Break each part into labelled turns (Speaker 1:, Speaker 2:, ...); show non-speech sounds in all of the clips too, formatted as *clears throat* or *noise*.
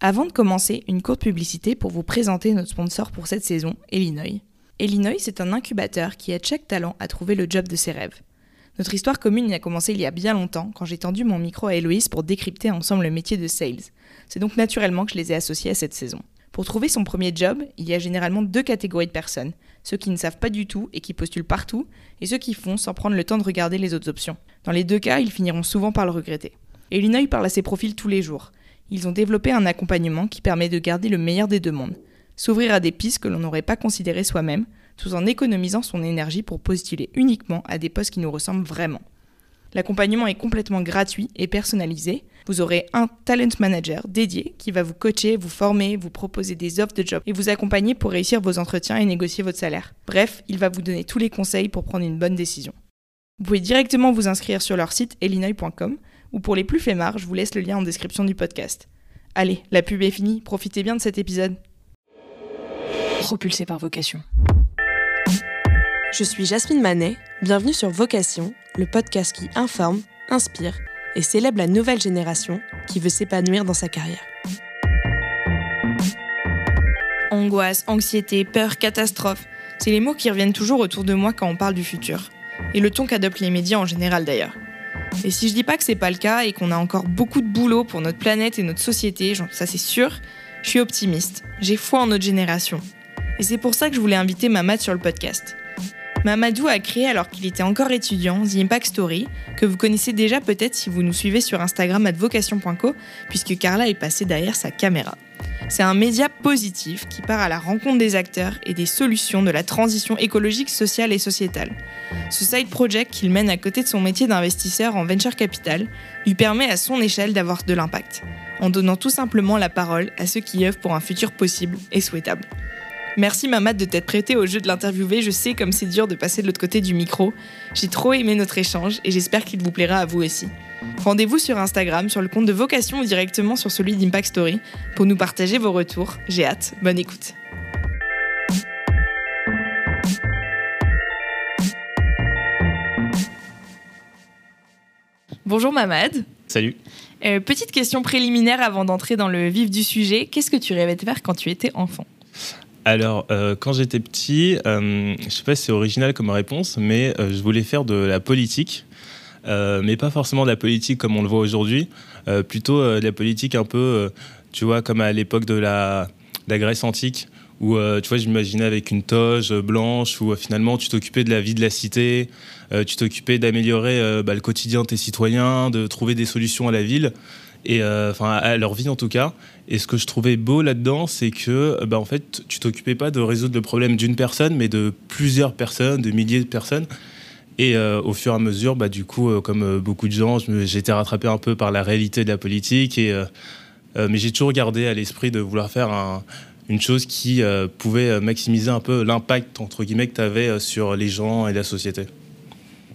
Speaker 1: Avant de commencer, une courte publicité pour vous présenter notre sponsor pour cette saison, Illinois. Illinois, c'est un incubateur qui aide chaque talent à trouver le job de ses rêves. Notre histoire commune y a commencé il y a bien longtemps, quand j'ai tendu mon micro à Héloïse pour décrypter ensemble le métier de sales. C'est donc naturellement que je les ai associés à cette saison. Pour trouver son premier job, il y a généralement deux catégories de personnes. Ceux qui ne savent pas du tout et qui postulent partout, et ceux qui font sans prendre le temps de regarder les autres options. Dans les deux cas, ils finiront souvent par le regretter. Et Illinois parle à ses profils tous les jours. Ils ont développé un accompagnement qui permet de garder le meilleur des deux mondes, s'ouvrir à des pistes que l'on n'aurait pas considérées soi-même, tout en économisant son énergie pour postuler uniquement à des postes qui nous ressemblent vraiment. L'accompagnement est complètement gratuit et personnalisé. Vous aurez un talent manager dédié qui va vous coacher, vous former, vous proposer des offres de job et vous accompagner pour réussir vos entretiens et négocier votre salaire. Bref, il va vous donner tous les conseils pour prendre une bonne décision. Vous pouvez directement vous inscrire sur leur site elinoy.com ou pour les plus flemmards, je vous laisse le lien en description du podcast. Allez, la pub est finie, profitez bien de cet épisode.
Speaker 2: Propulsé par vocation.
Speaker 3: Je suis Jasmine Manet, bienvenue sur Vocation, le podcast qui informe, inspire et célèbre la nouvelle génération qui veut s'épanouir dans sa carrière.
Speaker 1: Angoisse, anxiété, peur, catastrophe, c'est les mots qui reviennent toujours autour de moi quand on parle du futur. Et le ton qu'adoptent les médias en général d'ailleurs. Et si je dis pas que c'est pas le cas et qu'on a encore beaucoup de boulot pour notre planète et notre société, ça c'est sûr, je suis optimiste. J'ai foi en notre génération. Et c'est pour ça que je voulais inviter Mamad sur le podcast. Mamadou a créé alors qu'il était encore étudiant The Impact Story, que vous connaissez déjà peut-être si vous nous suivez sur Instagram advocation.co, puisque Carla est passée derrière sa caméra. C'est un média positif qui part à la rencontre des acteurs et des solutions de la transition écologique, sociale et sociétale. Ce side project qu'il mène à côté de son métier d'investisseur en venture capital lui permet à son échelle d'avoir de l'impact, en donnant tout simplement la parole à ceux qui œuvrent pour un futur possible et souhaitable. Merci Mamad de t'être prêté au jeu de l'interviewer. Je sais comme c'est dur de passer de l'autre côté du micro. J'ai trop aimé notre échange et j'espère qu'il vous plaira à vous aussi. Rendez-vous sur Instagram, sur le compte de Vocation ou directement sur celui d'Impact Story pour nous partager vos retours. J'ai hâte. Bonne écoute. Bonjour Mamad.
Speaker 4: Salut.
Speaker 1: Euh, petite question préliminaire avant d'entrer dans le vif du sujet. Qu'est-ce que tu rêvais de faire quand tu étais enfant?
Speaker 4: Alors, euh, quand j'étais petit, euh, je sais pas si c'est original comme réponse, mais euh, je voulais faire de la politique, mais pas forcément de la politique comme on le voit aujourd'hui, plutôt de la politique un peu, tu vois, comme à l'époque de la, Grèce antique, où tu vois, j'imaginais avec une toge blanche, où finalement tu t'occupais de la vie de la cité, tu t'occupais d'améliorer bah, le quotidien de tes citoyens, de trouver des solutions à la ville et euh, enfin à leur vie en tout cas. Et ce que je trouvais beau là-dedans, c'est que bah, en fait, tu t'occupais pas de résoudre le problème d'une personne, mais de plusieurs personnes, de milliers de personnes. Et euh, au fur et à mesure, bah, du coup, euh, comme beaucoup de gens, été rattrapé un peu par la réalité de la politique. Et, mais j'ai toujours gardé à l'esprit de vouloir faire une chose qui pouvait maximiser un peu l'impact entre guillemets que tu avais sur les gens et la société.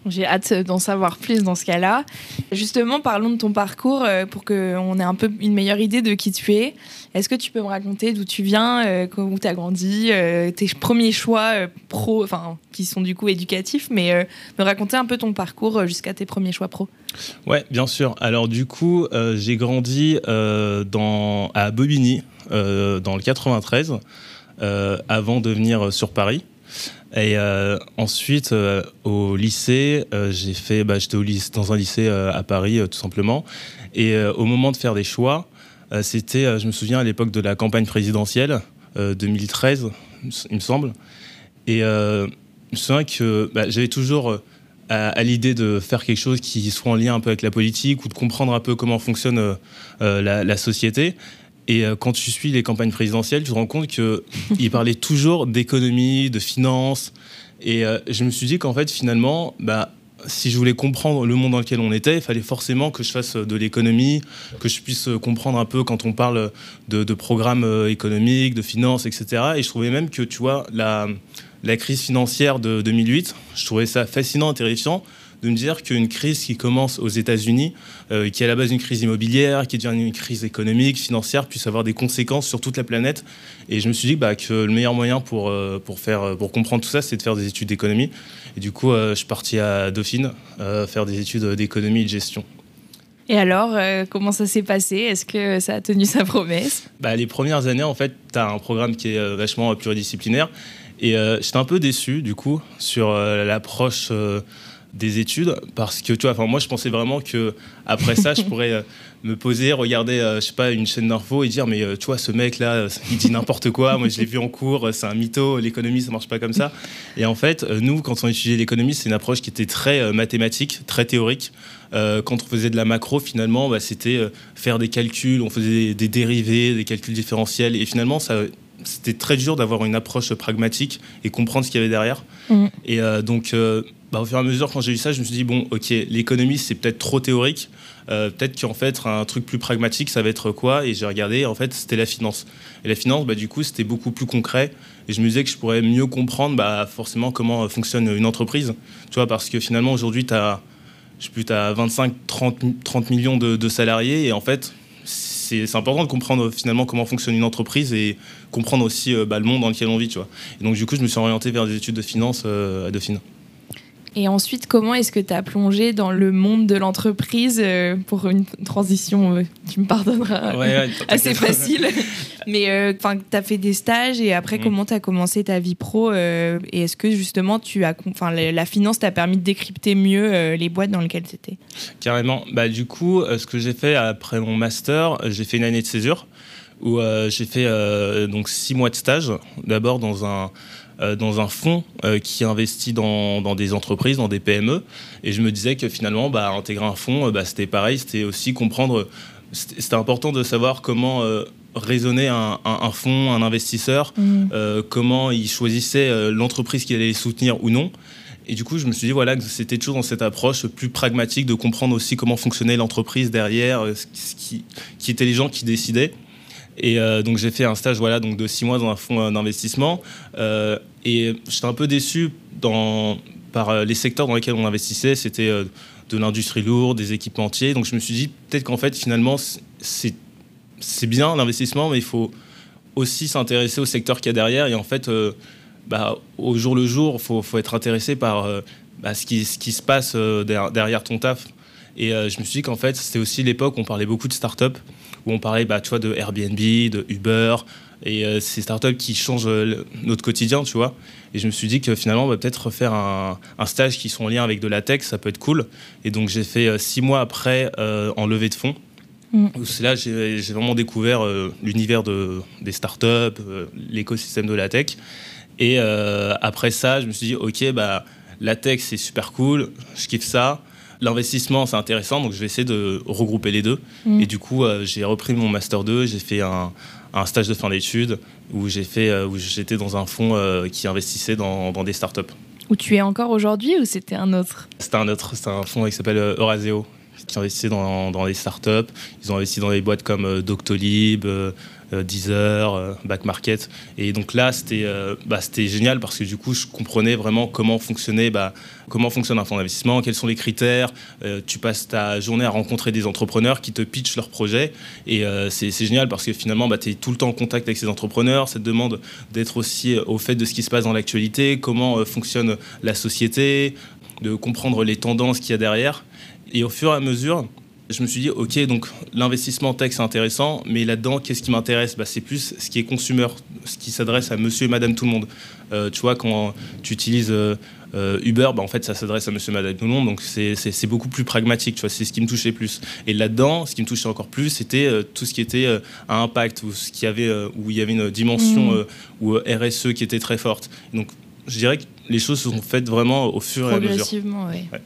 Speaker 1: J'ai hâte d'en savoir plus dans ce cas-là. Justement, parlons de ton parcours euh, pour qu'on ait un peu une meilleure idée de qui tu es. Est-ce que tu peux me raconter d'où tu viens, euh, où tu as grandi, euh, tes premiers choix pro, enfin, qui sont du coup éducatifs, mais me raconter un peu ton parcours jusqu'à tes premiers choix pro?
Speaker 4: Ouais, bien sûr. Alors, du coup, j'ai grandi dans, à Bobigny, dans le 93, avant de venir sur Paris. Et euh, ensuite, euh, au lycée, euh, j'ai fait, bah, j'étais dans un lycée à Paris, tout simplement. Et au moment de faire des choix, c'était, je me souviens, à l'époque de la campagne présidentielle, 2013, il me semble. Et je me souviens que bah, j'avais toujours à, l'idée de faire quelque chose qui soit en lien un peu avec la politique ou de comprendre un peu comment fonctionne la, la société. Et euh, quand tu suis les campagnes présidentielles, tu te rends compte qu'il *laughs* parlait toujours d'économie, de finances. Et euh, je me suis dit qu'en fait, finalement, bah, si je voulais comprendre le monde dans lequel on était, il fallait forcément que je fasse de l'économie, que je puisse comprendre un peu quand on parle de, programmes euh, économiques, de finances, etc. Et je trouvais même que, tu vois, la, la crise financière de 2008, je trouvais ça fascinant et terrifiant de me dire qu'une crise qui commence aux États-Unis, euh, qui est à la base une crise immobilière, qui devient une crise économique, financière, puisse avoir des conséquences sur toute la planète. Et je me suis dit bah, que le meilleur moyen pour, euh, pour, faire, pour comprendre tout ça, c'est de faire des études d'économie. Et du coup, euh, je suis parti à Dauphine faire des études d'économie et de gestion.
Speaker 1: Et alors, comment ça s'est passé? Est-ce que ça a tenu sa promesse?
Speaker 4: Bah, Les premières années, en fait, tu as un programme qui est vachement pluridisciplinaire. Et j'étais un peu déçu, du coup, sur l'approche des études parce que tu vois enfin moi je pensais vraiment que après ça je *laughs* pourrais euh, me poser regarder euh, je sais pas une chaîne d'infos et dire mais euh, tu vois ce mec là il dit n'importe quoi moi je l'ai vu en cours c'est un mytho l'économie ça marche pas comme ça et en fait nous quand on étudiait l'économie c'est une approche qui était très mathématique très théorique quand on faisait de la macro finalement bah, c'était faire des calculs on faisait des, des dérivés des calculs différentiels et finalement ça c'était très dur d'avoir une approche pragmatique et comprendre ce qu'il y avait derrière. Mmh. Et donc, bah, au fur et à mesure, quand j'ai eu ça, je me suis dit, bon, ok, l'économie, c'est peut-être trop théorique. Euh, peut-être qu'en fait, un truc plus pragmatique, ça va être quoi? Et j'ai regardé, en fait, c'était la finance. Et la finance, bah, du coup, c'était beaucoup plus concret. Et je me disais que je pourrais mieux comprendre bah, forcément comment fonctionne une entreprise. Tu vois, parce que finalement, aujourd'hui, tu as, je sais plus, as 25, 30, 30 millions de, salariés. Et en fait, c'est important de comprendre finalement comment fonctionne une entreprise et comprendre aussi euh, bah, le monde dans lequel on vit. Tu vois. Et donc, du coup, je me suis orienté vers des études de finance euh, à Dauphine.
Speaker 1: Et ensuite, comment est-ce que tu as plongé dans le monde de l'entreprise euh, pour une transition, euh, tu me pardonneras, *laughs* assez facile. Mais euh, enfin, tu as fait des stages et après, mm. comment tu as commencé ta vie pro Et est-ce que justement, tu as, la, la finance t'a permis de décrypter mieux les boîtes dans lesquelles tu étais
Speaker 4: Carrément. Bah, du coup, ce que j'ai fait après mon master, j'ai fait une année de césure où j'ai fait donc six mois de stage. D'abord dans un euh, dans un fonds euh, qui investit dans, des entreprises, dans des PME. Et je me disais que finalement, bah, intégrer un fonds, euh, bah, c'était pareil, c'était aussi comprendre, c'était important de savoir comment raisonner un, fonds, un investisseur, mmh. comment il choisissait l'entreprise qu'il allait soutenir ou non. Et du coup, je me suis dit voilà, que c'était toujours dans cette approche plus pragmatique de comprendre aussi comment fonctionnait l'entreprise derrière, qui, qui étaient les gens qui décidaient. Et euh, donc j'ai fait un stage voilà, donc de six mois dans un fonds euh, d'investissement. Euh, et j'étais un peu déçu dans, par les secteurs dans lesquels on investissait. C'était de l'industrie lourde, des équipementiers. Donc je me suis dit peut-être qu'en fait finalement c'est, c'est bien l'investissement, mais il faut aussi s'intéresser au secteur qu'il y a derrière. Et en fait, bah, au jour le jour, il faut, faut, être intéressé par bah, ce, qui, ce qui se passe derrière ton taf. Et je me suis dit qu'en fait, c'était aussi l'époque où on parlait beaucoup de start-up où on parlait bah, tu vois, de Airbnb, de Uber, et euh, ces startups qui changent euh, notre quotidien, tu vois. Et je me suis dit que finalement, on va peut-être refaire un, stage qui sont en lien avec de la tech, ça peut être cool. Et donc j'ai fait euh, six mois après en levée de fonds. Mm. C'est là j'ai vraiment découvert l'univers de, des startups, l'écosystème de la tech. Et après ça, je me suis dit, ok, bah, la tech c'est super cool, je kiffe ça l'investissement, c'est intéressant, donc je vais essayer de regrouper les deux. Mm. Et du coup, euh, j'ai repris mon Master 2, j'ai fait un, stage de fin d'études où euh, j'étais dans un fonds euh, qui investissait dans, des startups.
Speaker 1: Où tu es encore aujourd'hui ou c'était un autre?
Speaker 4: C'était un autre, c'est un fonds qui s'appelle Euraseo qui investissait dans, dans des startups. Ils ont investi dans des boîtes comme Doctolib, Deezer, euh, Back Market. Et donc là, euh, bah, c'était génial parce que du coup, je comprenais vraiment comment fonctionnait, bah, comment fonctionne un fonds d'investissement, quels sont les critères. tu passes ta journée à rencontrer des entrepreneurs qui te pitchent leurs projets. Et c'est génial parce que finalement, bah, tu es tout le temps en contact avec ces entrepreneurs. Ça te demande d'être aussi au fait de ce qui se passe dans l'actualité, comment fonctionne la société, de comprendre les tendances qu'il y a derrière. Et au fur et à mesure, je me suis dit, ok, donc l'investissement tech, c'est intéressant, mais là-dedans, qu'est-ce qui m'intéresse? Bah, C'est plus ce qui est consumer, ce qui s'adresse à monsieur et madame tout le monde. Euh, tu vois, quand tu utilises euh, euh, Uber, bah, en fait, ça s'adresse à monsieur et madame tout le monde, donc c'est beaucoup plus pragmatique, tu vois, c'est ce qui me touchait plus. Et là-dedans, ce qui me touchait encore plus, c'était tout ce qui était à impact, ou ce qui avait, où il y avait une dimension mmh. ou RSE qui était très forte. Donc, je dirais que les choses se sont faites vraiment au fur et à mesure.
Speaker 1: Progressivement, oui.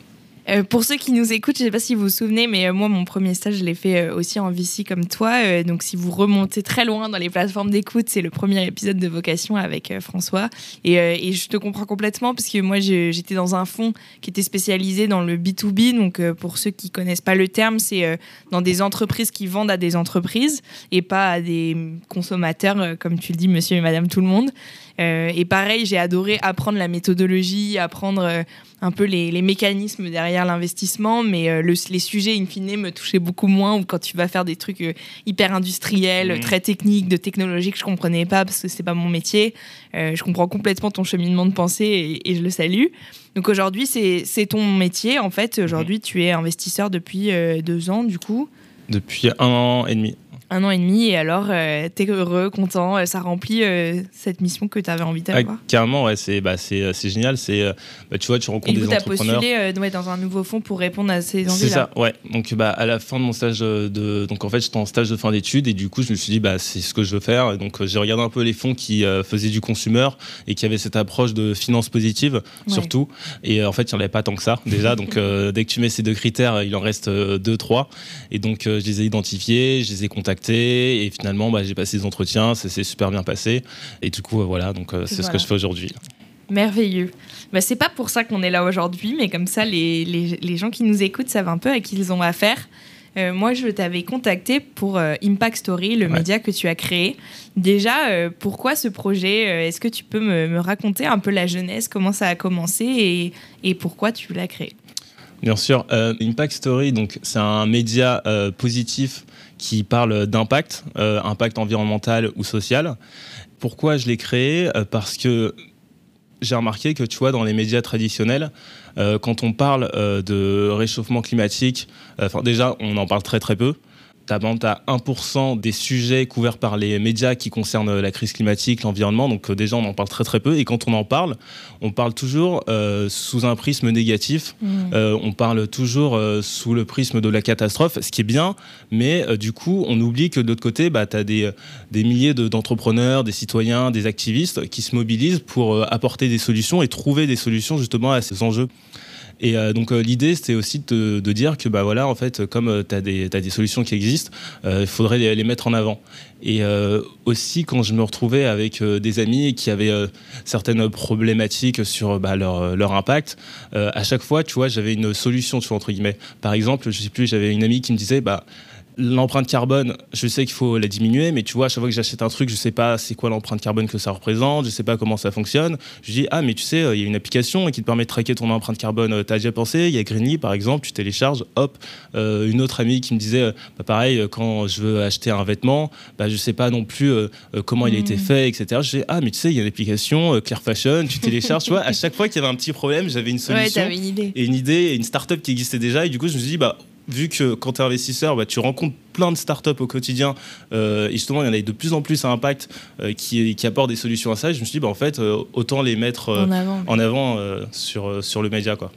Speaker 1: Euh, pour ceux qui nous écoutent, je ne sais pas si vous vous souvenez, mais euh, moi, mon premier stage, je l'ai fait euh, aussi en VC comme toi. donc, si vous remontez très loin dans les plateformes d'écoute, c'est le premier épisode de Vocation avec François. Et, et, je te comprends complètement, parce que moi, j'étais dans un fonds qui était spécialisé dans le B2B. Donc, pour ceux qui connaissent pas le terme, c'est dans des entreprises qui vendent à des entreprises et pas à des consommateurs, comme tu le dis, monsieur et madame tout le monde. et pareil, j'ai adoré apprendre la méthodologie, apprendre un peu les, mécanismes derrière l'investissement, mais les sujets, in fine, me touchaient beaucoup moins. Ou quand tu vas faire des trucs hyper industriels, mmh. très techniques, de technologie que je comprenais pas parce que c'est pas mon métier, je comprends complètement ton cheminement de pensée et, je le salue. Donc aujourd'hui, c'est ton métier. En fait, aujourd'hui, mmh. tu es investisseur depuis deux ans, du coup.
Speaker 4: Depuis un an et demi
Speaker 1: un an et demi et alors euh, t'es heureux, content, euh, ça remplit euh, cette mission que tu avais envie d'avoir.
Speaker 4: Ah, carrément, ouais, c'est bah, c'est génial. C'est bah, tu vois, tu rencontres et des entrepreneurs.
Speaker 1: Et as postulé dans un nouveau fonds pour répondre à ces envies-là.
Speaker 4: C'est ça, ouais. Donc bah à la fin de mon stage de donc en fait j'étais en stage de fin d'études et du coup je me suis dit bah c'est ce que je veux faire. Et donc j'ai regardé un peu les fonds qui faisaient du consumer et qui avaient cette approche de finance positive surtout. Et en fait il n'y en avait pas tant que ça déjà. Donc *laughs* dès que tu mets ces deux critères, il en reste deux trois. Et donc je les ai identifiés, je les ai contactés et finalement, bah, j'ai passé des entretiens, ça s'est super bien passé. Et du coup, euh, voilà, donc euh, c'est ce que je fais aujourd'hui.
Speaker 1: Merveilleux. Bah, c'est pas pour ça qu'on est là aujourd'hui, mais comme ça, les, les, gens qui nous écoutent savent un peu à qui ils ont affaire. Euh, moi, je t'avais contacté pour Impact Story, le média que tu as créé. Déjà, pourquoi ce projet Est-ce que tu peux me, me, raconter un peu la jeunesse, comment ça a commencé et, et pourquoi tu l'as créé?
Speaker 4: Bien sûr, Impact Story, donc c'est un média positif qui parle d'impact, euh, impact environnemental ou social. Pourquoi je l'ai créé? Euh, Parce que j'ai remarqué que tu vois dans les médias traditionnels, euh, quand on parle de réchauffement climatique, enfin déjà on en parle très très peu tu as 1% des sujets couverts par les médias qui concernent la crise climatique, l'environnement. Donc euh, déjà, on en parle très très peu. Et quand on en parle, on parle toujours euh, sous un prisme négatif. Mmh. Euh, on parle toujours sous le prisme de la catastrophe, ce qui est bien. Mais du coup, on oublie que de l'autre côté, bah, tu as des, des milliers d'entrepreneurs, des citoyens, des activistes qui se mobilisent pour apporter des solutions et trouver des solutions justement à ces enjeux. Et euh, donc euh, l'idée, c'était aussi de, dire que bah voilà, en fait, comme euh, tu as, des solutions qui existent, il faudrait les, mettre en avant. Et aussi quand je me retrouvais avec des amis qui avaient certaines problématiques sur bah, leur, leur, impact, à chaque fois, tu vois, j'avais une solution, tu vois, entre guillemets. Par exemple, je sais plus, j'avais une amie qui me disait, bah l'empreinte carbone, je sais qu'il faut la diminuer, mais tu vois, à chaque fois que j'achète un truc, je sais pas c'est quoi l'empreinte carbone que ça représente, je sais pas comment ça fonctionne. Je dis, ah, mais tu sais, il y a une application qui te permet de traquer ton empreinte carbone. Euh, tu as déjà pensé? Il y a Greenly, par exemple, tu télécharges, hop. Euh, une autre amie qui me disait, euh, bah, pareil, quand je veux acheter un vêtement, bah, je sais pas non plus comment il a été mmh. fait, etc. Je dis, ah, mais tu sais, il y a une application, Clear Fashion, tu télécharges, tu vois, à chaque fois qu'il y avait un petit problème, j'avais une solution.
Speaker 1: une idée.
Speaker 4: Et une idée, et une start-up qui existait déjà. Et du coup, je me suis dit, bah, vu que quand tu es investisseur, bah, tu rencontres plein de startups au quotidien, euh, et justement, il y en a de plus en plus à impact euh, qui, qui, apportent des solutions à ça. je me suis dit, bah, en fait, euh, autant les mettre en avant, sur, sur le média. Quoi.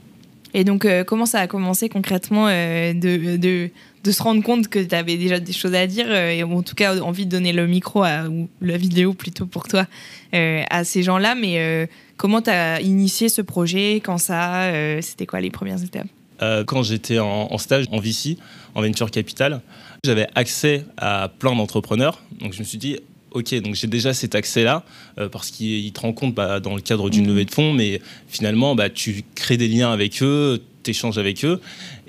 Speaker 1: Et donc, comment ça a commencé concrètement de, de, de, se rendre compte que tu avais déjà des choses à dire, et en tout cas envie de donner le micro, à, ou la vidéo plutôt pour toi, à ces gens-là, mais comment tu as initié ce projet, quand ça, c'était quoi les premières étapes?
Speaker 4: Euh, quand j'étais en, stage en VC, en Venture Capital, j'avais accès à plein d'entrepreneurs. Donc je me suis dit, ok, donc j'ai déjà cet accès-là, euh, parce qu'il te compte bah, dans le cadre d'une mmh. levée de fonds, mais finalement, bah, tu crées des liens avec eux, tu échanges avec eux.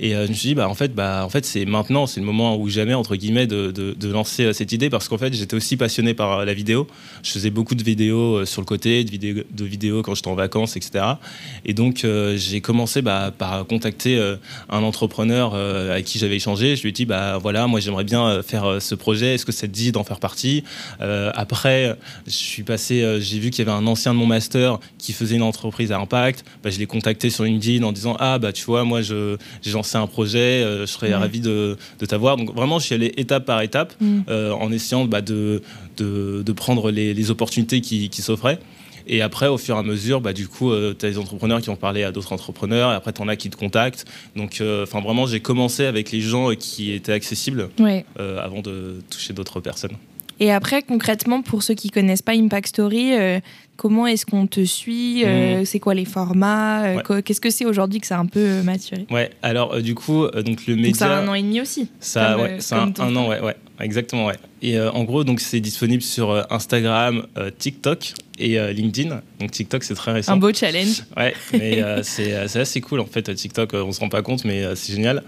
Speaker 4: Et euh, je me suis dit, bah, en fait, bah, en fait c'est maintenant, c'est le moment où jamais, entre guillemets, de, de, lancer euh, cette idée parce qu'en fait, j'étais aussi passionné par euh, la vidéo. Je faisais beaucoup de vidéos sur le côté, de vidéos, de vidéos quand j'étais en vacances, etc. Et donc, j'ai commencé bah, par contacter un entrepreneur avec qui j'avais échangé. Je lui ai dit, bah, voilà, moi, j'aimerais bien faire ce projet. Est-ce que ça te dit d'en faire partie? Après, je suis passé, j'ai vu qu'il y avait un ancien de mon master qui faisait une entreprise à impact. Bah, je l'ai contacté sur LinkedIn en disant, ah, bah, tu vois, moi, j'ai lancé c'est un projet, euh, je serais ravi de, t'avoir. Donc vraiment, je suis allé étape par étape mm. euh, en essayant bah, de, de, prendre les, opportunités qui, s'offraient. Et après, au fur et à mesure, bah, du coup, euh, tu as des entrepreneurs qui ont parlé à d'autres entrepreneurs, et après, tu en as qui te contactent. Donc, enfin vraiment, j'ai commencé avec les gens qui étaient accessibles avant de toucher d'autres personnes.
Speaker 1: Et après, concrètement, pour ceux qui connaissent pas Impact Story, Comment est-ce qu'on te suit euh, mmh. C'est quoi les formats euh, Qu'est-ce que c'est aujourd'hui que ça a un peu euh, maturé
Speaker 4: Ouais, alors du coup, donc le média. Donc
Speaker 1: ça a un an et demi aussi.
Speaker 4: Ça, ouais, c'est un, an, ouais, ouais, exactement, ouais. Et en gros, donc c'est disponible sur Instagram, TikTok et LinkedIn. Donc TikTok, c'est très récent.
Speaker 1: Un beau challenge.
Speaker 4: Ouais, mais *laughs* c'est assez cool en fait. TikTok, on se rend pas compte, mais c'est génial.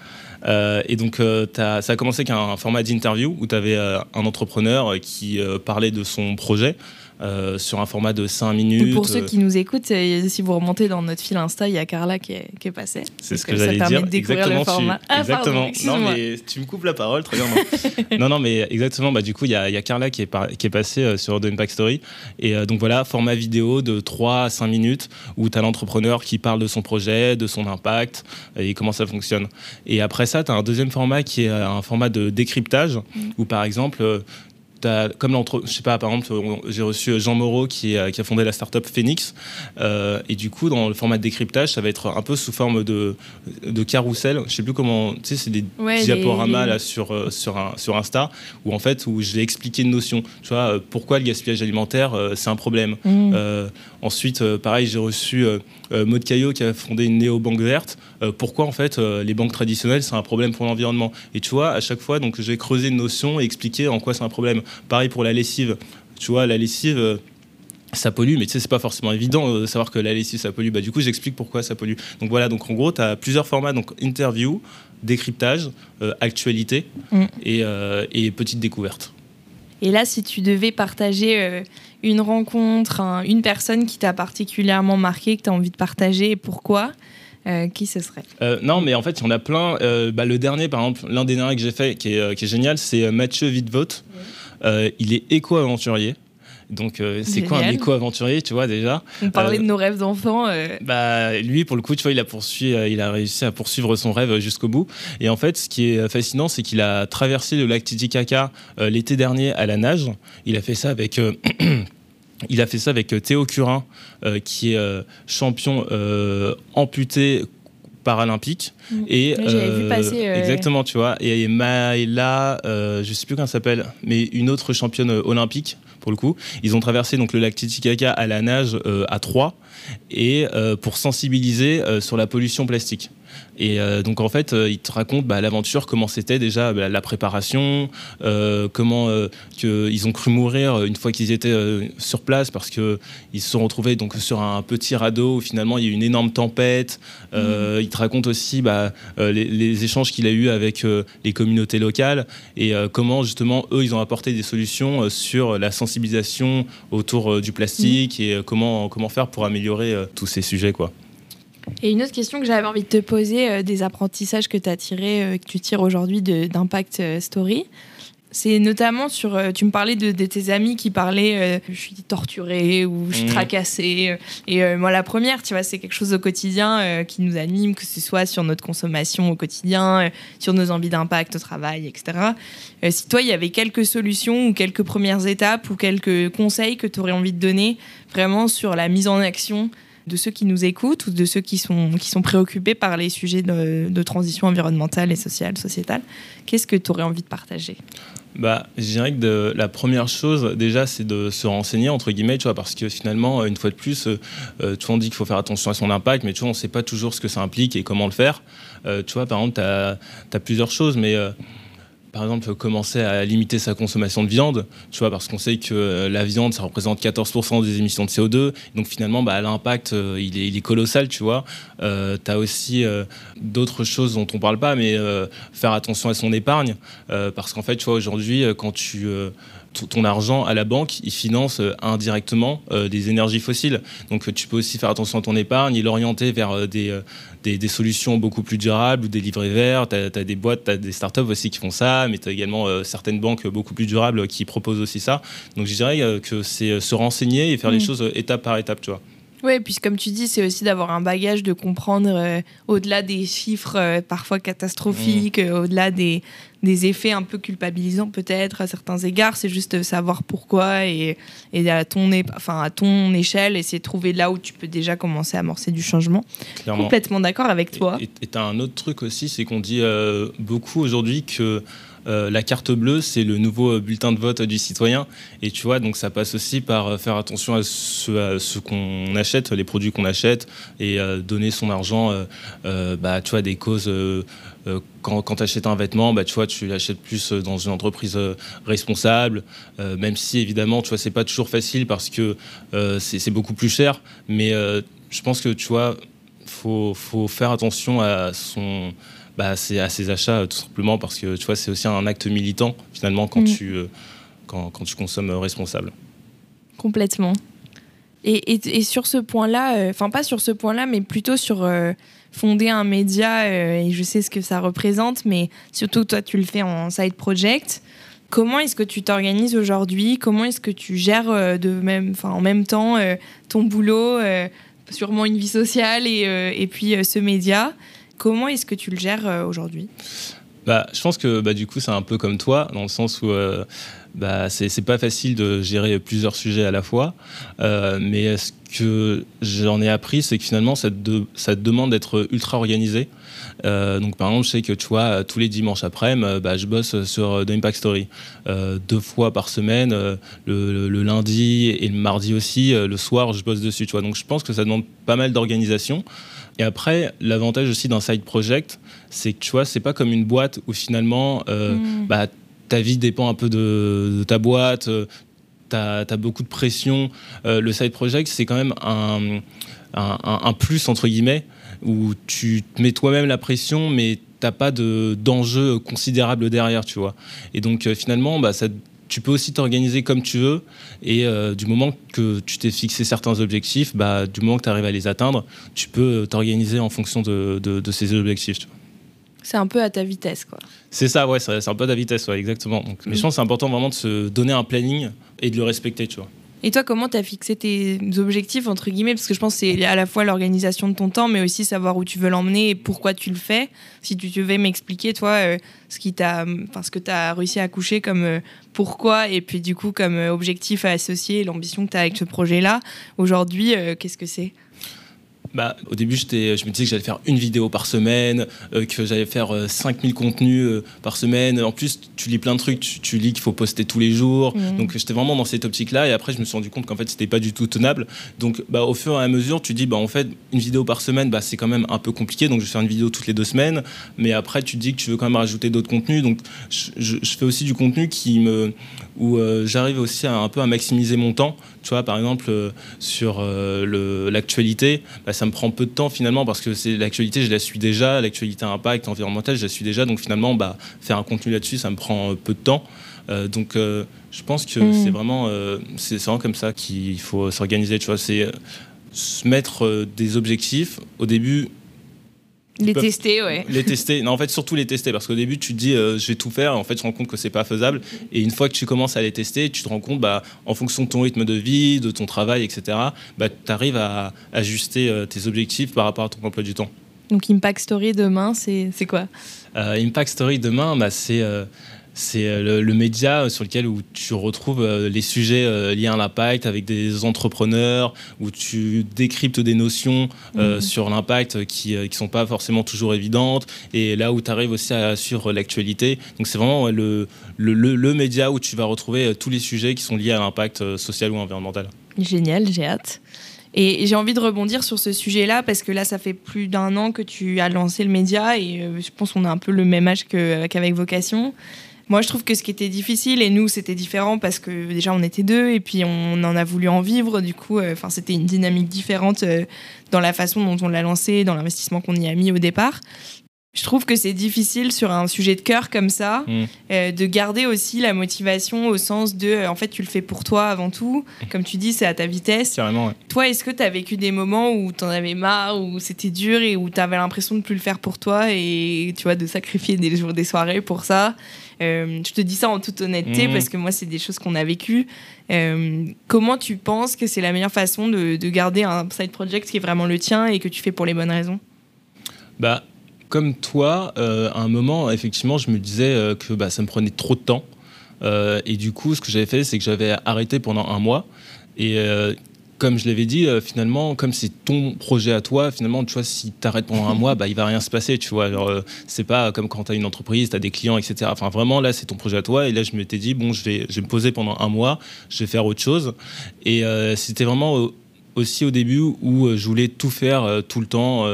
Speaker 4: et donc, as, ça a commencé avec un format d'interview où tu avais un entrepreneur qui parlait de son projet. Euh, sur un format de 5 minutes.
Speaker 1: pour ceux qui nous écoutent, si vous remontez dans notre fil Insta, il y a Carla qui est, qui est passée.
Speaker 4: C'est ce que, j'allais dire. De découvrir exactement, le format. Ah, exactement. non, mais tu me coupes la parole, très bien. *laughs* Non, non, mais exactement. Bah, du coup, il y, y, a Carla qui est, qui est passée sur The Impact Story. Et donc voilà, format vidéo de 3 à 5 minutes où tu as l'entrepreneur qui parle de son projet, de son impact et comment ça fonctionne. Et après ça, tu as un deuxième format qui est un format de décryptage mm. où par exemple, comme l'entre, je sais pas, par exemple, j'ai reçu Jean Moreau qui, qui, a fondé la startup Phoenix, euh, et du coup, dans le format de décryptage, ça va être un peu sous forme de, de carrousel. Je sais plus comment, tu sais, c'est des diaporamas là sur euh, sur un, sur Insta où en fait où je vais expliquer une notion. Tu vois, euh, pourquoi le gaspillage alimentaire c'est un problème. Mmh. Ensuite, pareil, j'ai reçu Maud Caillot qui a fondé une néo-banque verte. pourquoi en fait les banques traditionnelles c'est un problème pour l'environnement? Et tu vois, à chaque fois, donc je vais creuser une notion et expliquer en quoi c'est un problème. Pareil pour la lessive. Tu vois, la lessive, euh, ça pollue, mais tu sais, c'est pas forcément évident euh, de savoir que la lessive, ça pollue. Bah, du coup, j'explique pourquoi ça pollue. Donc voilà, donc en gros, tu as plusieurs formats, donc interview, décryptage, euh, actualité mm. et, petite découverte.
Speaker 1: Et là, si tu devais partager une rencontre, une personne qui t'a particulièrement marqué, que tu as envie de partager, et pourquoi qui ce serait?
Speaker 4: Non, mais en fait, il y en a plein. Bah, le dernier, par exemple, l'un des derniers que j'ai fait, qui est, qui est génial, c'est Mathieu Vidvote. Euh, il est éco-aventurier. Donc, euh, c'est quoi un éco-aventurier, tu vois, déjà?
Speaker 1: On parlait de nos rêves d'enfant. Euh.
Speaker 4: Bah, lui, pour le coup, tu vois, il a, poursuivi, il a réussi à poursuivre son rêve jusqu'au bout. Et en fait, ce qui est fascinant, c'est qu'il a traversé le lac Titicaca l'été dernier à la nage. Il a fait ça avec. *clears throat* il a fait ça avec Théo Curin, qui est champion amputé paralympique.
Speaker 1: Mm. Et vu euh, passer.
Speaker 4: Exactement, tu vois. Et Maëla, euh, je sais plus comment elle s'appelle, mais une autre championne olympique pour le coup. Ils ont traversé donc le lac Titicaca à la nage euh, à 3 et pour sensibiliser sur la pollution plastique. Et euh, donc en fait, euh, il te raconte bah, l'aventure, comment c'était déjà bah, la préparation, euh, comment ils ont cru mourir une fois qu'ils étaient sur place parce qu'ils se sont retrouvés donc sur un petit radeau où finalement il y a eu une énorme tempête. Mmh. Il te raconte aussi bah, les, échanges qu'il a eu avec les communautés locales et comment justement eux ils ont apporté des solutions sur la sensibilisation autour du plastique mmh. et comment comment faire pour améliorer tous ces sujets quoi.
Speaker 1: Et une autre question que j'avais envie de te poser, euh, des apprentissages que tu as tirés, euh, que tu tires aujourd'hui d'Impact euh, Story, c'est notamment sur. tu me parlais de, tes amis qui parlaient je suis torturée ou je suis mmh. tracassée. Et moi, la première, tu vois, c'est quelque chose au quotidien qui nous anime, que ce soit sur notre consommation au quotidien, sur nos envies d'impact au travail, etc. si toi, il y avait quelques solutions ou quelques premières étapes ou quelques conseils que tu aurais envie de donner vraiment sur la mise en action de ceux qui nous écoutent ou de ceux qui sont, qui sont préoccupés par les sujets de, transition environnementale et sociale, sociétale. Qu'est-ce que tu aurais envie de partager?
Speaker 4: Bah, je dirais que la première chose, déjà, c'est de se renseigner, entre guillemets, tu vois, parce que finalement, une fois de plus, euh, euh tout monde dit qu'il faut faire attention à son impact, mais tu vois, on ne sait pas toujours ce que ça implique et comment le faire. Euh, tu vois, par exemple, tu as, as, plusieurs choses, mais euh, par exemple, commencer à limiter sa consommation de viande, tu vois, parce qu'on sait que euh, la viande, ça représente 14% des émissions de CO2. Donc finalement, bah, l'impact, euh, il, est, colossal, tu vois. Euh, tu as aussi d'autres choses dont on parle pas, mais faire attention à son épargne, parce qu'en fait, tu vois, aujourd'hui, quand tu ton argent à la banque, il finance indirectement des énergies fossiles. Donc tu peux aussi faire attention à ton épargne et l'orienter vers des, des, solutions beaucoup plus durables ou des livrets verts. Tu as, des boîtes, tu as des startups aussi qui font ça, mais tu as également euh, certaines banques beaucoup plus durables qui proposent aussi ça. Donc je dirais euh, que c'est euh, se renseigner et faire les mm. choses étape par étape, tu vois.
Speaker 1: Oui, puis comme tu dis, c'est aussi d'avoir un bagage de comprendre euh, au-delà des chiffres euh, parfois catastrophiques, mmh. euh, au-delà des, des, effets un peu culpabilisants peut-être à certains égards. C'est juste savoir pourquoi et, et à, ton, enfin, à ton échelle, essayer de trouver là où tu peux déjà commencer à amorcer du changement. Complètement d'accord avec toi.
Speaker 4: Et tu as un autre truc aussi, c'est qu'on dit beaucoup aujourd'hui que euh, la carte bleue, c'est le nouveau euh, bulletin de vote du citoyen. Et tu vois, donc ça passe aussi par euh, faire attention à ce, qu'on achète, les produits qu'on achète, et donner son argent, bah, tu vois, des causes. Quand, tu achètes un vêtement, bah, tu vois, tu l'achètes plus dans une entreprise responsable, même si évidemment, tu vois, c'est pas toujours facile parce que c'est beaucoup plus cher. Mais je pense que tu vois, faut, faut faire attention à son bah, à ses achats euh, tout simplement parce que tu vois c'est aussi un acte militant finalement quand mm. tu euh, quand, quand, tu consommes responsable.
Speaker 1: Complètement. Et, et, sur ce point-là, enfin pas sur ce point-là, mais plutôt sur fonder un média, et je sais ce que ça représente, mais surtout toi tu le fais en side project. Comment est-ce que tu t'organises aujourd'hui? Comment est-ce que tu gères de même, en même temps ton boulot, sûrement une vie sociale et, puis ce média? Comment est-ce que tu le gères aujourd'hui?
Speaker 4: Bah, je pense que bah, du coup, c'est un peu comme toi, dans le sens où euh, bah, c'est pas facile de gérer plusieurs sujets à la fois. Euh, mais ce que j'en ai appris, c'est que finalement, ça ça demande d'être ultra organisé. Euh, donc, par exemple, je sais que tu vois, tous les dimanches après-midi, bah, je bosse sur The Impact Story. deux fois par semaine, le, le, lundi et le mardi aussi, le soir, je bosse dessus. Tu vois. Donc, je pense que ça demande pas mal d'organisation. Et après, l'avantage aussi d'un side project, c'est que tu vois, c'est pas comme une boîte où finalement, euh, mm. bah, ta vie dépend un peu de, ta boîte, euh, tu as, beaucoup de pression. Euh, le side project, c'est quand même un, un, plus, entre guillemets, où tu mets toi-même la pression, mais t'as pas d'enjeu considérable derrière, tu vois. Et donc, finalement, bah, ça tu peux aussi t'organiser comme tu veux. Et euh, du moment que tu t'es fixé certains objectifs, bah, du moment que tu arrives à les atteindre, tu peux t'organiser en fonction de, de, ces objectifs.
Speaker 1: C'est un peu à ta vitesse, quoi.
Speaker 4: C'est ça, ouais, c'est un peu à ta vitesse, ouais, exactement. Donc, Mais je pense que c'est important vraiment de se donner un planning et de le respecter, tu vois.
Speaker 1: Et toi, comment tu as fixé tes objectifs, entre guillemets? Parce que je pense que c'est à la fois l'organisation de ton temps, mais aussi savoir où tu veux l'emmener et pourquoi tu le fais. Si tu devais m'expliquer, toi, euh, ce, qui t'a, ce que tu as réussi à coucher comme euh, pourquoi, et puis du coup, comme euh, objectif à associer l'ambition que tu as avec ce projet-là, aujourd'hui, qu'est-ce que c'est?
Speaker 4: Bah, au début, je me disais que j'allais faire une vidéo par semaine, euh, que j'allais faire 5000 euh, contenus euh, par semaine. En plus, tu lis plein de trucs, tu, lis qu'il faut poster tous les jours. Mmh. Donc, j'étais vraiment dans cette optique-là. Et après, je me suis rendu compte qu'en fait, c'était pas du tout tenable. Donc, bah, au fur et à mesure, tu dis, bah, en fait, une vidéo par semaine, bah, c'est quand même un peu compliqué. Donc, je vais faire une vidéo toutes les deux semaines. Mais après, tu te dis que tu veux quand même rajouter d'autres contenus. Donc, je, fais aussi du contenu qui me, où j'arrive aussi à un peu à maximiser mon temps. Tu vois, par exemple, sur l'actualité, bah, ça me prend peu de temps finalement parce que c'est l'actualité, je la suis déjà, l'actualité impact environnemental, je la suis déjà. Donc finalement, bah, faire un contenu là-dessus, ça me prend euh, peu de temps. Euh, donc euh, je pense que mm. c'est vraiment, c'est vraiment comme ça qu'il faut s'organiser. Tu vois, c'est se mettre des objectifs. Au début,
Speaker 1: les tester, ouais.
Speaker 4: Les tester. Non, en fait, surtout les tester. Parce qu'au début, tu te dis, euh, je vais tout faire. Et en fait, tu te rends compte que c'est pas faisable. Et une fois que tu commences à les tester, tu te rends compte, bah, en fonction de ton rythme de vie, de ton travail, etc., bah, tu arrives à ajuster euh, tes objectifs par rapport à ton emploi du temps.
Speaker 1: Donc, Impact Story demain, c'est quoi?
Speaker 4: Euh, Impact Story demain, bah, c'est c'est euh, le, média sur lequel où tu retrouves euh, les sujets euh, liés à l'impact avec des entrepreneurs, où tu décryptes des notions mhm. sur l'impact qui ne sont pas forcément toujours évidentes, et là où tu arrives aussi à, sur l'actualité. Donc c'est vraiment le, le, le, média où tu vas retrouver tous les sujets qui sont liés à l'impact social ou environnemental.
Speaker 1: Génial, j'ai hâte. Et j'ai envie de rebondir sur ce sujet-là parce que là, ça fait plus d'un an que tu as lancé le média et je pense qu'on a un peu le même âge qu'avec Vocation. Moi, je trouve que ce qui était difficile, et nous, c'était différent parce que déjà, on était deux, et puis on en a voulu en vivre. Du coup, euh, c'était une dynamique différente euh, dans la façon dont on l'a lancé, dans l'investissement qu'on y a mis au départ. Je trouve que c'est difficile sur un sujet de cœur comme ça, mm. euh, de garder aussi la motivation au sens de, en fait, tu le fais pour toi avant tout. Comme tu dis, c'est à ta vitesse.
Speaker 4: Carrément, ouais.
Speaker 1: Toi, est-ce que tu as vécu des moments où tu en avais marre, où c'était dur et où tu avais l'impression de plus le faire pour toi et, tu vois, de sacrifier des jours, des soirées pour ça? Euh, je te dis ça en toute honnêteté mhm. parce que moi, c'est des choses qu'on a vécues. Euh, comment tu penses que c'est la meilleure façon de, garder un side project qui est vraiment le tien et que tu fais pour les bonnes raisons?
Speaker 4: Bah, comme toi, euh, à un moment, effectivement, je me disais que bah, ça me prenait trop de temps. et du coup, ce que j'avais fait, c'est que j'avais arrêté pendant un mois. Et comme je l'avais dit, euh, finalement, comme c'est ton projet à toi, finalement, tu vois, si tu arrêtes pendant un *laughs* mois, bah, il va rien se passer, tu vois. Alors, euh, c'est pas comme quand tu as une entreprise, tu as des clients, etc. Enfin, vraiment, là, c'est ton projet à toi. Et là, je m'étais dit, bon, je vais, je vais me poser pendant un mois, je vais faire autre chose. Et euh, c'était vraiment aussi au début où je voulais tout faire tout le temps,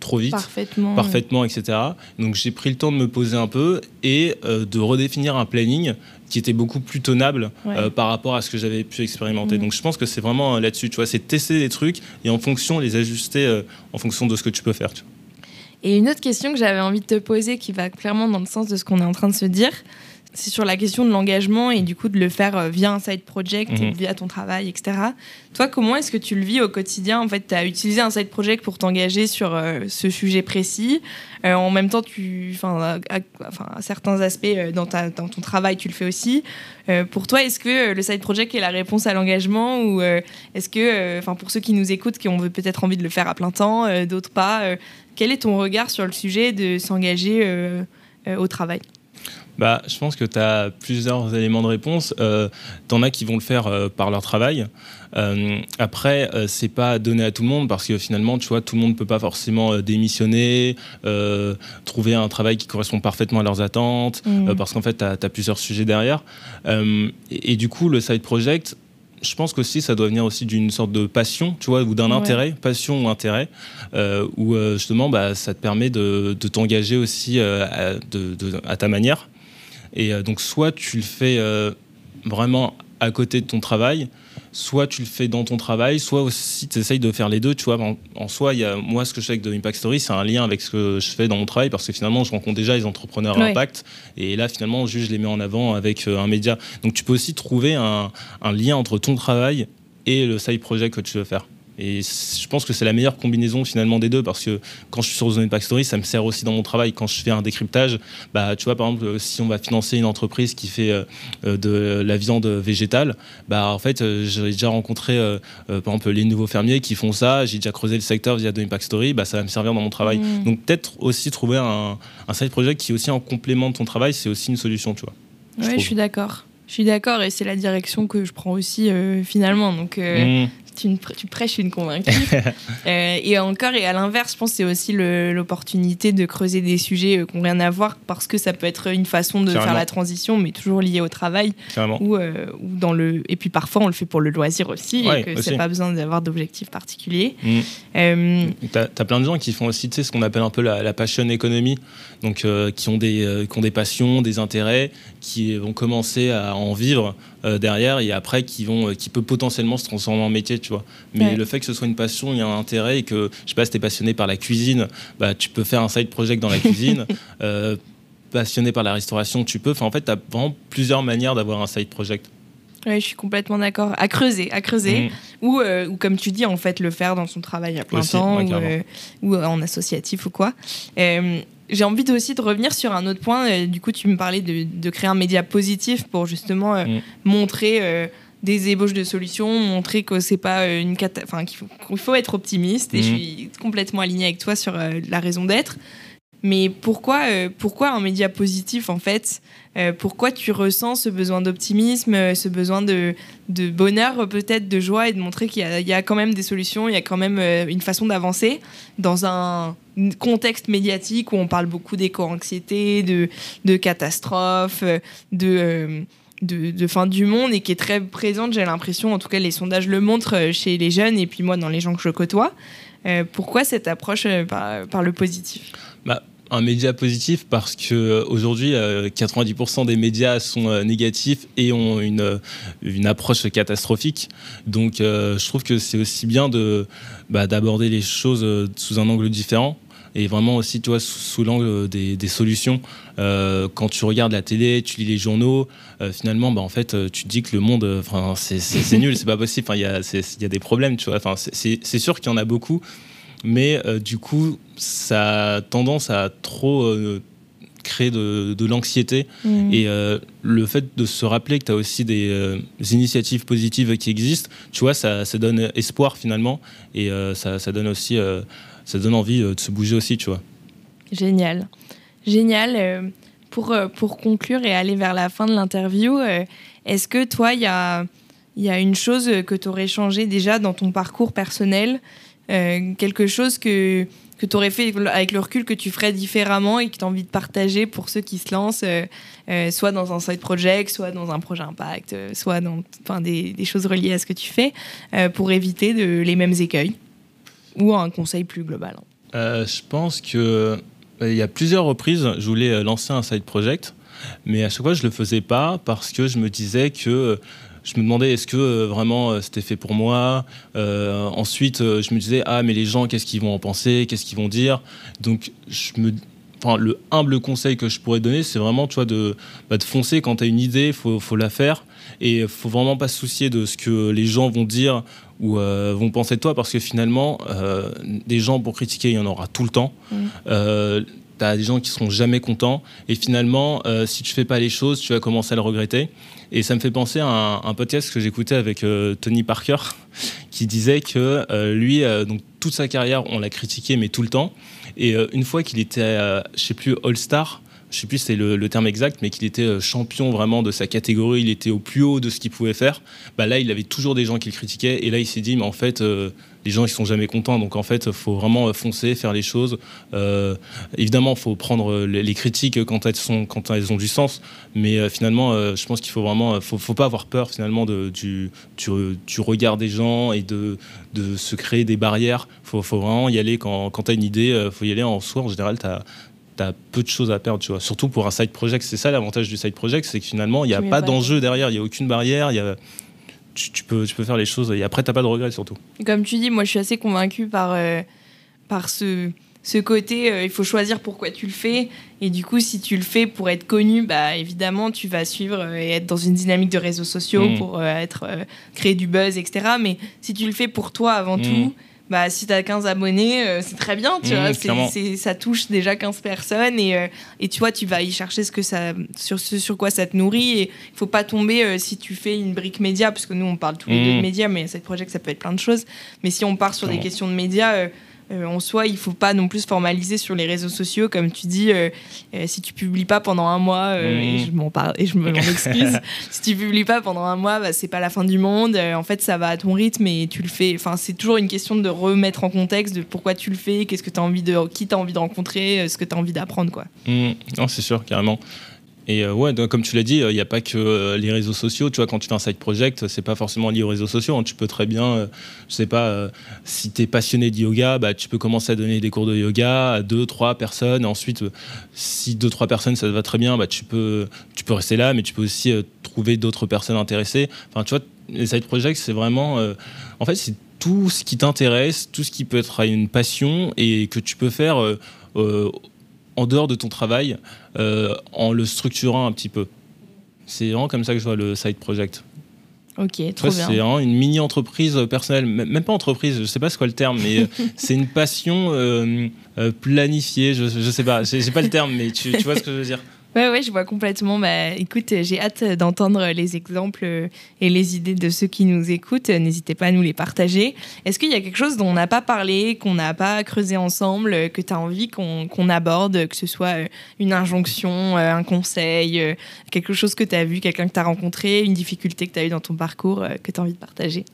Speaker 4: trop vite,
Speaker 1: parfaitement,
Speaker 4: parfaitement etc. Donc j'ai pris le temps de me poser un peu et de redéfinir un planning qui était beaucoup plus tenable euh, par rapport à ce que j'avais pu expérimenter. Mm. Donc je pense que c'est vraiment euh, là-dessus, tu vois, c'est tester des trucs et en fonction les ajuster euh, en fonction de ce que tu peux faire.
Speaker 1: Et une autre question que j'avais envie de te poser qui va clairement dans le sens de ce qu'on est en train de se dire, c'est sur la question de l'engagement et du coup de le faire euh, via un side project,
Speaker 4: Mhm.
Speaker 1: via ton travail, etc. Toi, comment est-ce que tu le vis au quotidien? En fait, tu as utilisé un side project pour t'engager sur euh, ce sujet précis. Euh, en même temps, tu, à, à- certains aspects euh, dans, ta, dans ton travail, tu le fais aussi. Pour toi, est-ce que le side project est la réponse à l'engagement ou est-ce que, enfin, pour ceux qui nous écoutent, qui ont peut-être envie de le faire à plein temps, d'autres pas, quel est ton regard sur le sujet de s'engager au travail?
Speaker 4: Bah, je pense que tu as plusieurs éléments de réponse. Euh, T'en as qui vont le faire euh, par leur travail. Euh, après, euh, c'est pas donné à tout le monde parce que finalement, tu vois, tout le monde peut pas forcément euh, démissionner, trouver un travail qui correspond parfaitement à leurs attentes, euh, parce qu'en fait, tu as, plusieurs sujets derrière. Et, et du coup, le side project, je pense qu'aussi, ça doit venir aussi d'une sorte de passion, tu vois, ou d'un
Speaker 1: Ouais.
Speaker 4: intérêt, passion ou intérêt, euh, où justement, bah, ça te permet de, de t'engager aussi euh, à, de- de- à ta manière. Et euh, donc, soit tu le fais euh, vraiment à côté de ton travail, soit tu le fais dans ton travail, soit aussi tu essayes de faire les deux. Tu vois, en, en soi, y a, moi, ce que je fais avec The Impact Story, c'est un lien avec ce que je fais dans mon travail parce que finalement, je rencontre déjà les entrepreneurs à impact et là, finalement, je les mets en avant avec euh, un média. Donc, tu peux aussi trouver un, un lien entre ton travail et le side project que tu veux faire. Et je pense que c'est la meilleure combinaison finalement des deux parce que quand je suis sur The Impact Story, ça me sert aussi dans mon travail. Quand je fais un décryptage, bah, tu vois, par exemple, si on va financer une entreprise qui fait euh, de la viande végétale, bah, en fait, euh, j'ai déjà rencontré, euh, par exemple, les nouveaux fermiers qui font ça. J'ai déjà creusé le secteur via The Impact Story. Bah, ça va me servir dans mon travail.
Speaker 1: Mhm.
Speaker 4: Donc, peut-être aussi trouver un, un side project qui est aussi en complément de ton travail, c'est aussi une solution, tu vois. je
Speaker 1: Ouais, je suis d'accord. Je suis d'accord et c'est la direction que je prends aussi euh, finalement. Donc euh,
Speaker 4: Mhm.
Speaker 1: Tu, prêches une convaincue. *laughs* Euh, et encore, et à l'inverse, je pense que c'est aussi l'opportunité de creuser des sujets euh, qui n'ont rien à voir parce que ça peut être une façon de faire la transition, mais toujours liée au travail. Ou, euh, ou dans le... Et puis parfois, on le fait pour le loisir aussi,
Speaker 4: Ouais,
Speaker 1: et que c'est pas besoin d'avoir d'objectif particulier.
Speaker 4: Mhm.
Speaker 1: Euh,
Speaker 4: T'as as plein de gens qui font aussi tu sais, ce qu'on appelle un peu la, la passion economy, donc euh, qui, ont des, euh, qui ont des passions, des intérêts, qui vont commencer à en vivre euh, derrière et après qui, vont, qui peut potentiellement se transformer en métier, tu vois. Mais
Speaker 1: Ouais.
Speaker 4: le fait que ce soit une passion, il y a un intérêt et que, je sais pas, si t'es passionné par la cuisine, bah, tu peux faire un side project dans la cuisine. *laughs* Passionné par la restauration, tu peux. Enfin, en fait, tu as vraiment plusieurs manières d'avoir un side project.
Speaker 1: ouais, je suis complètement d'accord. À creuser, à creuser.
Speaker 4: Mhm.
Speaker 1: Ou, euh, ou comme tu dis, en fait, le faire dans son travail à plein
Speaker 4: Aussi,
Speaker 1: temps
Speaker 4: ouais,
Speaker 1: ou, euh, en associatif ou quoi. Euh, j'ai envie de- aussi de revenir sur un autre point. Du coup, tu me parlais de, de créer un média positif pour justement euh,
Speaker 4: Mm.
Speaker 1: montrer euh, des ébauches de solutions, montrer que c'est pas euh, une cata- enfin qu'il faut, être optimiste. Et
Speaker 4: Mm.
Speaker 1: je suis complètement alignée avec toi sur euh, la raison d'être. Mais pourquoi, euh, pourquoi un média positif en fait? Euh, Pourquoi tu ressens ce besoin d'optimisme, euh, ce besoin de, bonheur peut-être, de joie et de montrer qu'il y, a- quand même des solutions, il y a quand même une façon d'avancer dans un contexte médiatique où on parle beaucoup d'éco-anxiété, de, de catastrophes, de, fin du monde et qui est très présente, j'ai l'impression, en tout cas les sondages le montrent chez les jeunes et puis moi dans les gens que je côtoie. Pourquoi cette approche par le positif?
Speaker 4: Un média positif parce que euh, aujourd'hui euh, 90% des médias sont euh, négatifs et ont une, euh, une approche catastrophique. Donc euh, je trouve que c'est aussi bien de bah, d'aborder les choses euh, sous un angle différent et vraiment aussi tu vois sous, l'angle des, solutions. Euh, quand tu regardes la télé, tu lis les journaux, euh, finalement bah, en fait euh, tu te dis que le monde, euh, c'est nul, c'est pas possible. Il y a des problèmes, tu vois. Enfin c'est sûr qu'il y en a beaucoup mais euh, du coup, ça a tendance à trop euh, créer de, de l'anxiété. Et euh, le fait de se rappeler que tu as aussi des, euh, initiatives positives qui existent, tu vois, ça, ça donne espoir finalement, et euh, ça, ça donne aussi, ça donne envie de se bouger aussi, tu vois.
Speaker 1: Génial. Génial. Pour, pour conclure et aller vers la fin de l'interview, est-ce que toi, il y a, y a une chose que tu aurais changé déjà dans ton parcours personnel euh, Quelque chose que, que tu aurais fait avec le recul que tu ferais différemment et que tu as envie de partager pour ceux qui se lancent, euh, euh, soit dans un side project, soit dans un projet impact, soit dans des, choses reliées à ce que tu fais, pour éviter les mêmes écueils Ou un conseil plus global.
Speaker 4: Je pense que il y a plusieurs reprises, je voulais lancer un side project, mais à chaque fois je le faisais pas parce que je me disais que je me demandais est-ce que euh, vraiment euh, c'était fait pour moi? Euh, ensuite, je me disais ah mais les gens qu'est-ce qu'ils vont en penser, qu'est-ce qu'ils vont dire? Donc je me enfin, le humble conseil que je pourrais donner, c'est vraiment, tu vois, de, bah, de foncer quand tu as une idée, il faut, faut, la faire. Et il faut vraiment pas se soucier de ce que les gens vont dire ou euh, vont penser de toi, parce que finalement, euh, des gens pour critiquer, il y en aura tout le temps. Mm. Euh, tu as des gens qui seront jamais contents. Et finalement, si tu fais pas les choses, tu vas commencer à le regretter. Et ça me fait penser à un, podcast que j'écoutais avec Tony Parker, *laughs* qui disait que lui, donc toute sa carrière, on l'a critiqué, mais tout le temps. Et euh, une fois qu'il était, euh, je sais plus, All-Star, je sais plus c'est le, terme exact, mais qu'il était euh, champion vraiment de sa catégorie, il était au plus haut de ce qu'il pouvait faire. Bah là, il avait toujours des gens qui le critiquaient, et là, il s'est dit, mais en fait, les gens ils sont jamais contents, donc en fait, il faut vraiment foncer, faire les choses. Euh, évidemment, il faut prendre les, critiques quand elles sont, quand elles ont du sens, mais finalement, je pense qu'il faut vraiment, faut, faut pas avoir peur finalement de, du, du, regard des gens et de, de se créer des barrières. Faut, faut vraiment y aller quand, quand tu as une idée, faut y aller en soi. En général, tu as tu as peu de choses à perdre, tu vois. Surtout pour un side project, c'est ça l'avantage du side project, c'est que finalement, il n'y a pas d'enjeu derrière, il n'y a aucune barrière, y a, tu, peux, tu peux faire les choses et après, tu n'as pas de regrets surtout.
Speaker 1: Comme tu dis, moi, je suis assez convaincu par, euh, par ce, ce côté, euh, il faut choisir pourquoi tu le fais. Et du coup, si tu le fais pour être connu, bah, évidemment, tu vas suivre euh, et être dans une dynamique de réseaux sociaux mmh. pour être, créer du buzz, etc. Mais si tu le fais pour toi avant mmh. tout, bah, si tu as 15 abonnés, euh, c'est très bien, tu mmh, vois. ça touche déjà 15 personnes et, euh, et, tu vois, tu vas y chercher ce que ça, sur ce sur quoi ça te nourrit. Et il faut pas tomber euh, si tu fais une brique média, parce que nous, on parle tous les deux de mmh. médias, mais cette projet, ça peut être plein de choses. Mais si on part sur des questions de médias, euh, en soi, il faut pas non plus formaliser sur les réseaux sociaux, comme tu dis. Euh, euh, si tu publies pas pendant un mois, et mmh. je m'en parle et je me excuse, *laughs* si tu publies pas pendant un mois, bah, c'est pas la fin du monde. en fait, ça va à ton rythme et tu le fais. Enfin, c'est toujours une question de remettre en contexte de pourquoi tu le fais, qu'est-ce que tu as envie de, qui t'as envie de rencontrer, ce que tu as envie d'apprendre, quoi.
Speaker 4: Mmh. Non, c'est sûr, carrément. Et euh, ouais, comme tu l'as dit, il euh, n'y a pas que euh, les réseaux sociaux. Tu vois, quand tu fais un side project, c'est pas forcément lié aux réseaux sociaux. Hein. Tu peux très bien, je sais pas, si tu es passionné de yoga, bah, tu peux commencer à donner des cours de yoga à deux, trois personnes. Ensuite, si deux, trois personnes, ça te va très bien, bah, tu, peux, tu peux rester là, mais tu peux aussi trouver d'autres personnes intéressées. Enfin, tu vois, les side projects, c'est vraiment. en fait, c'est tout ce qui t'intéresse, tout ce qui peut être une passion et que tu peux faire en dehors de ton travail euh, en le structurant un petit peu. C'est vraiment comme ça que je vois le side project.
Speaker 1: Ok, trop bien.
Speaker 4: C'est vraiment une mini-entreprise personnelle, même pas entreprise, je sais pas ce quoi le terme, mais euh, *laughs* c'est une passion euh, planifiée, je, je sais pas, j'ai pas le terme, mais tu, tu vois ce que je veux dire.
Speaker 1: Ouais, ouais, je vois complètement. Bah, écoute, j'ai hâte d'entendre les exemples et les idées de ceux qui nous écoutent. N'hésitez pas à nous les partager. Est-ce qu'il y a quelque chose dont on n'a pas parlé, qu'on n'a pas creusé ensemble, que tu as envie qu'on aborde, que ce soit euh, une injonction, euh, un conseil, euh, quelque chose que tu as vu, quelqu'un que tu as rencontré, une difficulté que tu as eue dans ton parcours, que tu as envie de partager?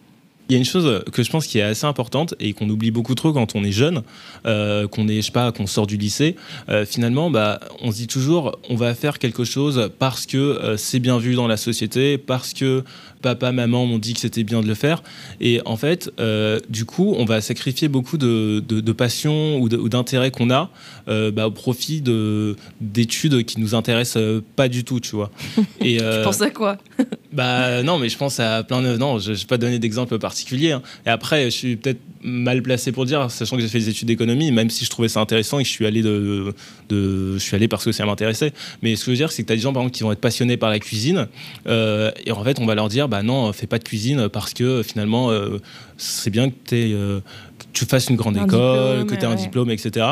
Speaker 4: Il y a une chose que je pense qui est assez importante et qu'on oublie beaucoup trop quand on est jeune, euh, qu'on est, je sais pas, qu'on sort du lycée. Euh, finalement, bah, on se dit toujours, on va faire quelque chose parce que euh, c'est bien vu dans la société, parce que papa, maman m'ont dit que c'était bien de le faire. Et en fait, du coup, on va sacrifier beaucoup de, de, passion ou d'intérêt qu'on a bah, au profit d'études qui nous intéressent pas du tout, tu vois. *laughs*
Speaker 1: Et, tu penses à quoi?
Speaker 4: Bah non, mais je pense à plein de. Non, je vais pas donner d'exemple particulier. Hein. Et après, je suis peut-être mal placé pour dire, sachant que j'ai fait des études d'économie, même si je trouvais ça intéressant et que je suis allé de, de je suis allé parce que ça m'intéressait. Mais ce que je veux dire, c'est que tu as des gens par exemple qui vont être passionnés par la cuisine euh, et en fait, on va leur dire, bah non, fais pas de cuisine parce que finalement, euh, c'est bien que, euh, que, tu fasses une grande école, que tu aies un diplôme, etc.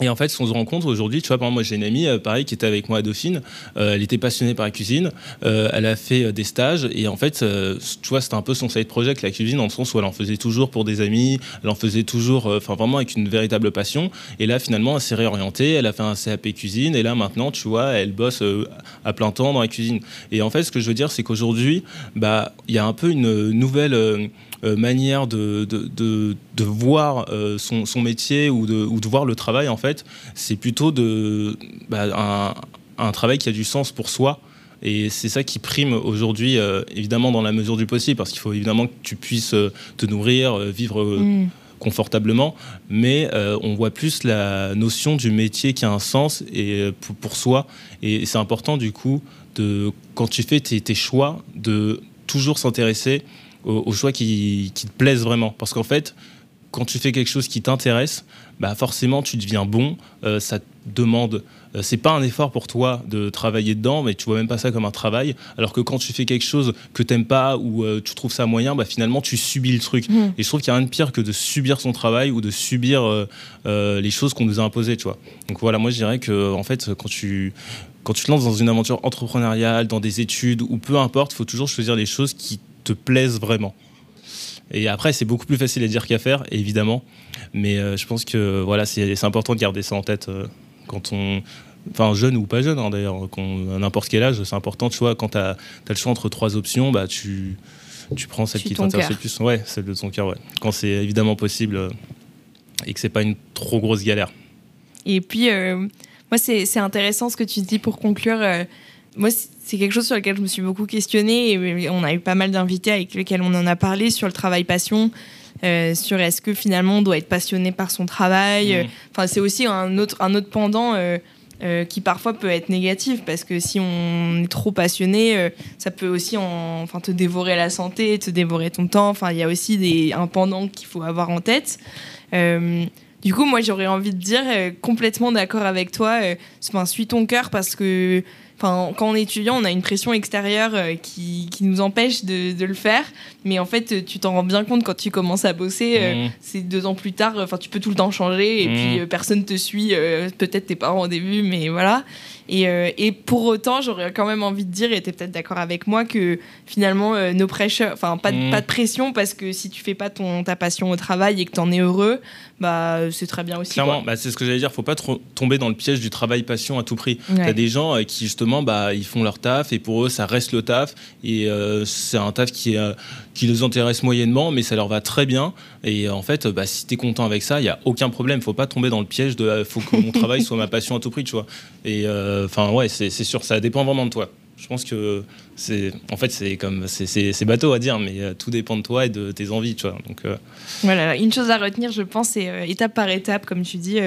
Speaker 4: Et en fait, ce qu'on se rend compte aujourd'hui, tu vois, par exemple, moi j'ai une amie, euh, pareil, qui était avec moi à Dauphine. Euh, elle était passionnée par la cuisine. Euh, elle a fait des stages. Et en fait, tu vois, c'était un peu son side project, la cuisine, dans le sens où elle en faisait toujours pour des amis. Elle en faisait toujours, enfin, vraiment avec une véritable passion. Et là, finalement, elle s'est réorientée. Elle a fait un CAP cuisine. Et là, maintenant, tu vois, elle bosse à plein temps dans la cuisine. Et en fait, ce que je veux dire, c'est qu'aujourd'hui, bah, il y a un peu une nouvelle manière de, de, voir euh, son, son, métier ou de, ou de voir le travail, en fait, c'est plutôt de, bah, un, un, travail qui a du sens pour soi. Et c'est ça qui prime aujourd'hui, euh, évidemment, dans la mesure du possible, parce qu'il faut évidemment que tu puisses te nourrir, vivre. Mm. confortablement, mais on voit plus la notion du métier qui a un sens et pour, soi. Et c'est important du coup de quand tu fais tes, tes choix de toujours s'intéresser aux, choix qui, te plaisent vraiment. Parce qu'en fait, quand tu fais quelque chose qui t'intéresse, bah forcément tu deviens bon. Euh, ça te demande, euh, c'est pas un effort pour toi de travailler dedans, mais tu vois même pas ça comme un travail. Alors que quand tu fais quelque chose que t'aimes pas ou euh, tu trouves ça moyen, bah finalement tu subis le truc.
Speaker 1: Mmh.
Speaker 4: Et je trouve qu'il y a rien de pire que de subir son travail ou de subir les choses qu'on nous a imposées, tu vois. Donc voilà, moi je dirais que en fait quand tu quand tu te lances dans une aventure entrepreneuriale, dans des études ou peu importe, il faut toujours choisir les choses qui te plaisent vraiment. Et après, c'est beaucoup plus facile à dire qu'à faire, évidemment. Mais euh, je pense que voilà, c'est important de garder ça en tête euh, quand on. Enfin, jeune ou pas jeune, hein, d'ailleurs, n'importe quel âge, c'est important. Tu vois, quand tu as, le choix entre trois options, bah, tu, tu prends celle qui t'intéresse le plus. Ouais, celle de ton cœur, ouais. Quand c'est évidemment possible euh, et que c'est pas une trop grosse galère.
Speaker 1: Et puis, moi, c'est intéressant ce que tu dis pour conclure moi, c'est quelque chose sur lequel je me suis beaucoup questionnée et on a eu pas mal d'invités avec lesquels on en a parlé sur le travail passion. Euh, sur est-ce que finalement on doit être passionné par son travail. Mmh. Enfin, c'est aussi un autre, un autre pendant euh, euh, qui parfois peut être négatif parce que si on est trop passionné, ça peut aussi en, enfin, te dévorer la santé, te dévorer ton temps. Enfin, il y a aussi des, un pendant qu'il faut avoir en tête. du coup, moi, j'aurais envie de dire complètement d'accord avec toi. Enfin, suis ton cœur parce que Enfin, quand on est étudiant, on a une pression extérieure euh, qui, qui, nous empêche de, de, le faire. Mais en fait, tu t'en rends bien compte quand tu commences à bosser. Euh, mmh. C'est deux ans plus tard. Enfin, tu peux tout le temps changer et mmh. puis euh, personne te suit. Peut-être tes parents au début, mais voilà. Et, et pour autant, j'aurais quand même envie de dire, et tu es peut-être d'accord avec moi, que finalement, pressure, enfin, pas, de, mmh. pas de pression parce que si tu fais pas ton, ta passion au travail et que tu en es heureux, bah, c'est très bien aussi.
Speaker 4: Clairement, bah, c'est ce que j'allais dire. Faut pas trop tomber dans le piège du travail passion à tout prix. Tu as des gens qui, justement, bah, ils font leur taf et pour eux, ça reste le taf. Et euh, c'est un taf qui, euh, qui les intéresse moyennement, mais ça leur va très bien. Et en fait, bah, si tu es content avec ça, il n'y a aucun problème. faut pas tomber dans le piège de euh, faut que mon travail *laughs* soit ma passion à tout prix. Et enfin, ouais, c'est sûr, ça dépend vraiment de toi. Je pense que c'est, en fait, c'est comme, c'est bateau à dire, mais euh, tout dépend de toi et de tes envies, tu vois. Donc, euh,
Speaker 1: voilà, une chose à retenir, je pense, c'est euh, étape par étape, comme tu dis,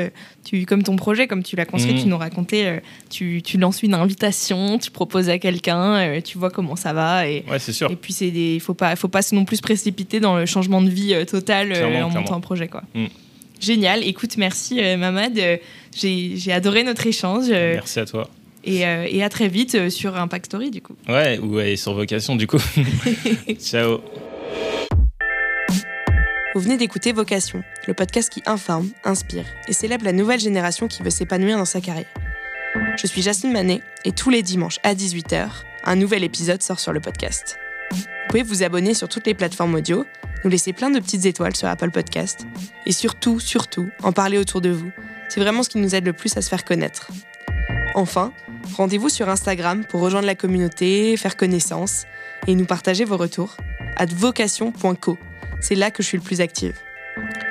Speaker 1: tu, comme ton projet, comme tu l'as construit, tu mmh. nous racontais, tu, tu, lances une invitation, tu proposes à quelqu'un, tu vois comment ça va, et,
Speaker 4: ouais, c'est sûr.
Speaker 1: Et puis c'est des, faut pas, faut pas non plus se précipiter dans le changement de vie total en montant un projet, quoi. Mmh. Génial. Écoute, merci Mamad. J'ai adoré notre échange.
Speaker 4: Merci à toi.
Speaker 1: Euh, et, à très vite euh, sur Impact Story, du coup.
Speaker 4: Ouais, ou sur Vocation, du coup. *laughs* Ciao.
Speaker 3: Vous venez d'écouter Vocation, le podcast qui informe, inspire et célèbre la nouvelle génération qui veut s'épanouir dans sa carrière. Je suis Jasmine Manet et tous les dimanches à 18h, un nouvel épisode sort sur le podcast. Vous pouvez vous abonner sur toutes les plateformes audio, nous laisser plein de petites étoiles sur Apple Podcast et surtout, surtout, en parler autour de vous. C'est vraiment ce qui nous aide le plus à se faire connaître. Enfin, rendez-vous sur Instagram pour rejoindre la communauté, faire connaissance et nous partager vos retours. vocation.co. C'est là que je suis le plus active.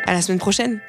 Speaker 3: À la semaine prochaine!